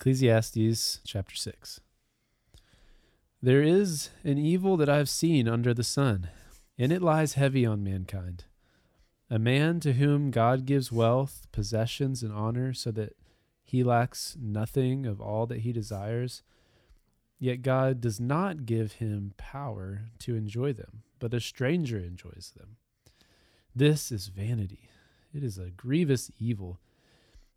Ecclesiastes chapter 6. There is an evil that I have seen under the sun, and it lies heavy on mankind. A man to whom God gives wealth, possessions, and honor, so that he lacks nothing of all that he desires. Yet God does not give him power to enjoy them, but a stranger enjoys them. This is vanity. It is a grievous evil.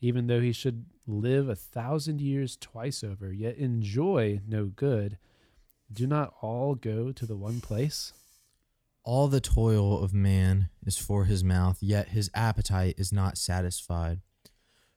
even though he should live a thousand years twice over, yet enjoy no good, do not all go to the one place? All the toil of man is for his mouth, yet his appetite is not satisfied.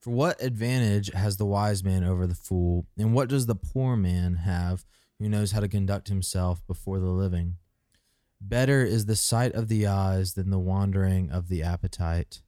For what advantage has the wise man over the fool, and what does the poor man have who knows how to conduct himself before the living? Better is the sight of the eyes than the wandering of the appetite.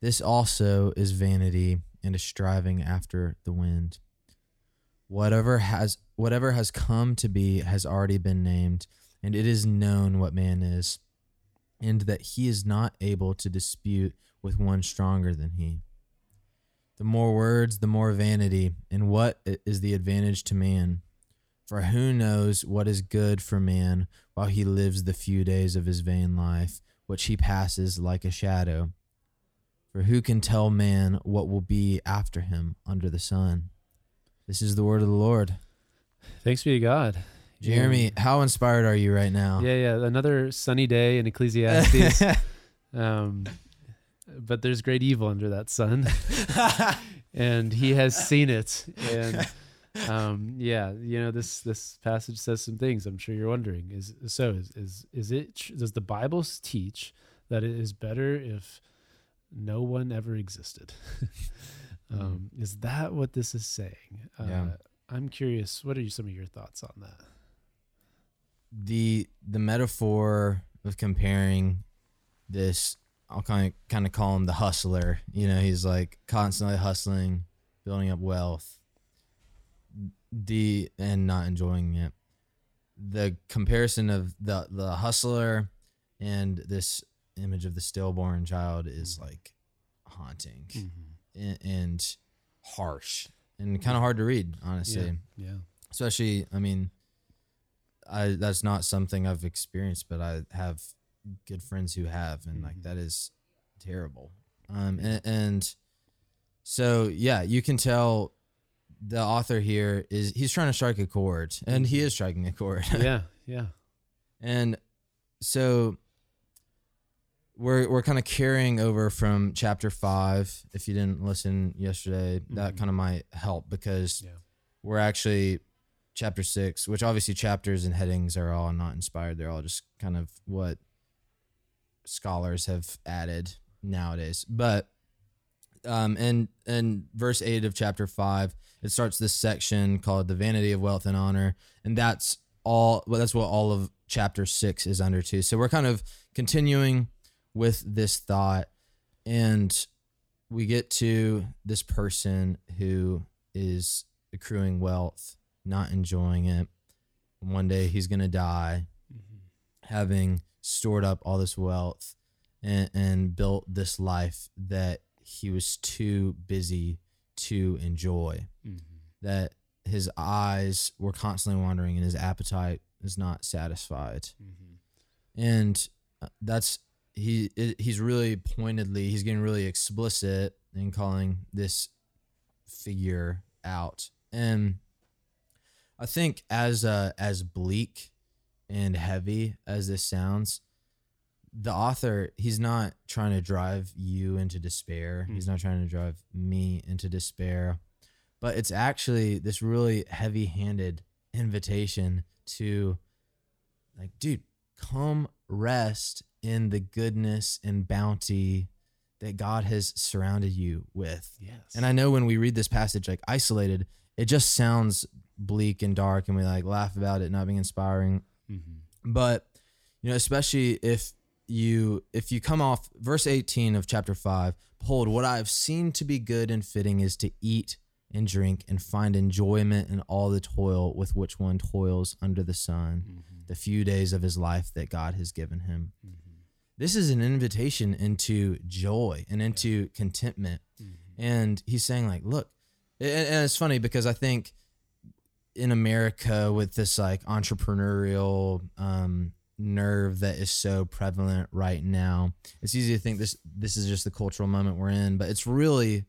This also is vanity and a striving after the wind. Whatever has whatever has come to be has already been named, and it is known what man is, and that he is not able to dispute with one stronger than he. The more words, the more vanity, and what is the advantage to man? For who knows what is good for man while he lives the few days of his vain life, which he passes like a shadow? For who can tell man what will be after him under the sun? This is the word of the Lord. Thanks be to God. Jeremy, yeah. how inspired are you right now? Yeah, yeah. Another sunny day in Ecclesiastes. um, but there's great evil under that sun. and he has seen it. And um, yeah, you know, this this passage says some things. I'm sure you're wondering. Is so is is, is it does the Bible teach that it is better if no one ever existed. Hmm. um, mm. Is that what this is saying? Uh, yeah. I'm curious. What are some of your thoughts on that? The the metaphor of comparing this, I'll kind of kind of call him the hustler. You know, he's like constantly hustling, building up wealth, the and not enjoying it. The comparison of the the hustler and this image of the stillborn child is mm-hmm. like haunting mm-hmm. and, and, harsh and kind of hard to read, honestly. Yeah. yeah. Especially, I mean, I that's not something I've experienced, but I have good friends who have, and mm-hmm. like that is terrible. Um, and, and so yeah, you can tell the author here is he's trying to strike a chord, and he mm-hmm. is striking a chord. yeah, yeah. And so we're we're kind of carrying over from chapter five. If you didn't listen yesterday, mm-hmm. that kind of might help because yeah. we're actually chapter six, which obviously chapters and headings are all not inspired. They're all just kind of what scholars have added nowadays. But um, and and verse eight of chapter five, it starts this section called the vanity of wealth and honor, and that's all. Well, that's what all of chapter six is under too. So we're kind of continuing with this thought and we get to this person who is accruing wealth, not enjoying it. One day he's going to die, mm-hmm. having stored up all this wealth and, and built this life that he was too busy to enjoy. Mm-hmm. That his eyes were constantly wandering and his appetite is not satisfied. Mm-hmm. And uh, that's he he's really pointedly he's getting really explicit in calling this figure out. And i think as uh as bleak and heavy as this sounds the author he's not trying to drive you into despair. Mm-hmm. he's not trying to drive me into despair. But it's actually this really heavy-handed invitation to like dude come rest in the goodness and bounty that God has surrounded you with. Yes. And I know when we read this passage like isolated, it just sounds bleak and dark, and we like laugh about it not being inspiring. Mm-hmm. But you know, especially if you if you come off verse 18 of chapter 5 behold what i have seen to be good and fitting is to eat and drink and find enjoyment in all the toil with which one toils under the sun Mm-hmm. the few days of his life that god has given him Mm-hmm. This is an invitation into joy and into contentment Mm-hmm. and he's saying like look and, and it's funny because i think in america with this like entrepreneurial um nerve that is so prevalent right now it's easy to think this this is just the cultural moment we're in but it's really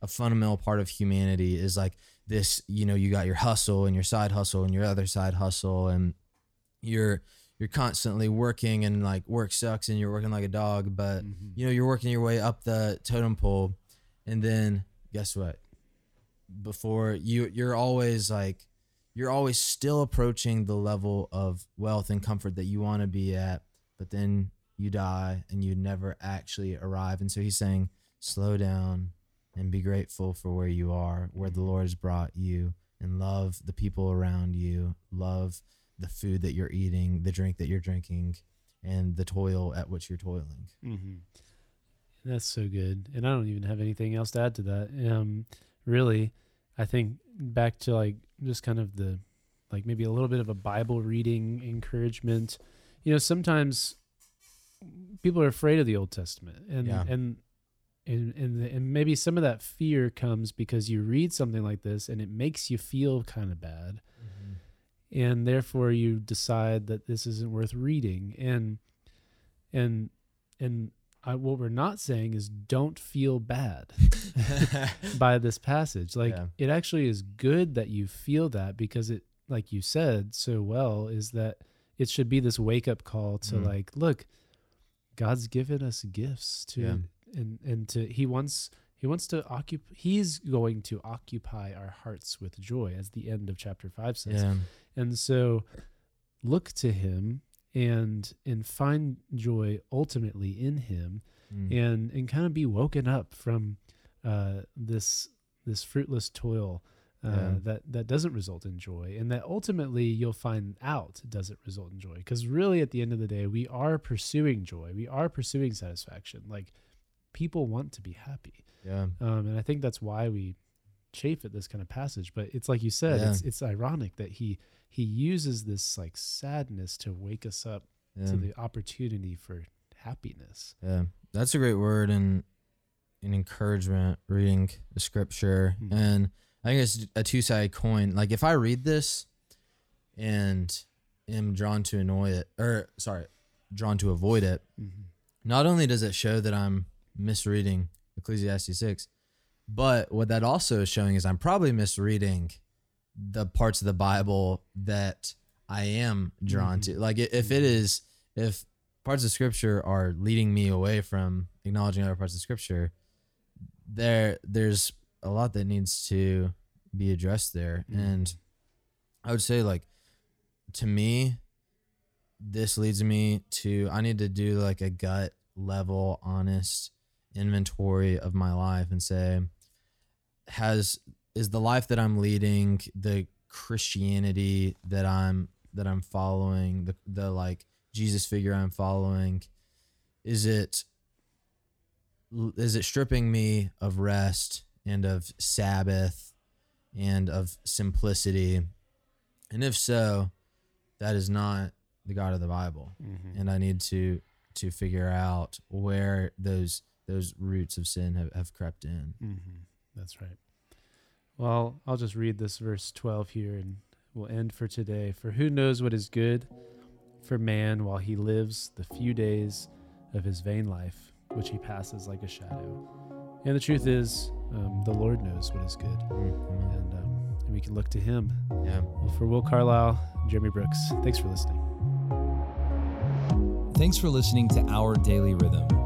a fundamental part of humanity is like this you know you got your hustle and your side hustle and your other side hustle and you're you're constantly working and like work sucks and you're working like a dog but Mhm. you know you're working your way up the totem pole. And then guess what? Before you you're always like you're always still approaching the level of wealth and comfort that you want to be at but then you die and you never actually arrive. And so he's saying slow down and be grateful for where you are where the lord has brought you and love the people around you. Love the food that you're eating the drink that you're drinking and the toil at which you're toiling Mm-hmm. That's so good, and I don't even have anything else to add to that. Um, really, I think back to like just kind of the like maybe a little bit of a Bible reading encouragement. You know, sometimes people are afraid of the Old Testament, and Yeah. and and and and maybe some of that fear comes because you read something like this and it makes you feel kind of bad and therefore you decide that this isn't worth reading and and and I, what we're not saying is don't feel bad by this passage like Yeah. it actually is good that you feel that because it like you said so well is that it should be this wake up call to Mhm. like look god's given us gifts to Yeah. and and to he wants he wants to occupy he's going to occupy our hearts with joy as the end of chapter 5 says. Yeah. And so look to him and and find joy ultimately in him Mm. and and kind of be woken up from uh this this fruitless toil uh, Yeah. that that doesn't result in joy and that ultimately you'll find out doesn't result in joy. Because really at the end of the day we are pursuing joy. We are pursuing satisfaction. Like people want to be happy yeah um, and I think that's why we chafe at this kind of passage. But it's like you said, Yeah. it's it's ironic that he he uses this like sadness to wake us up yeah. to the opportunity for happiness. Yeah, that's a great word and an encouragement reading the scripture. Mhm. And I think it's a two sided coin. Like if I read this and am drawn to annoy it, or sorry, drawn to avoid it, Mm-hmm. not only does it show that I'm misreading Ecclesiastes 6, but what that also is showing is I'm probably misreading the parts of the Bible that I am drawn Mhm. to. Like if it is, if parts of scripture are leading me away from acknowledging other parts of scripture, there there's a lot that needs to be addressed there. Mhm. And I would say like to me, this leads me to I need to do like a gut level honest inventory of my life and say has is the life that I'm leading the Christianity that I'm that I'm following the the like Jesus figure I'm following is it is it stripping me of rest and of Sabbath and of simplicity and if so that is not the God of the Bible Mm-hmm. and I need to to figure out where those those roots of sin have, have crept in. Mm-hmm. That's right. Well, I'll just read this verse 12 here and we'll end for today. For who knows what is good for man while he lives the few days of his vain life, which he passes like a shadow. And the truth is, um, the Lord knows what is good, Mm, and, um, and we can look to him. Yeah. Well, for Will Carlisle, Jeremy Brooks, thanks for listening. Thanks for listening to Our Daily Rhythm.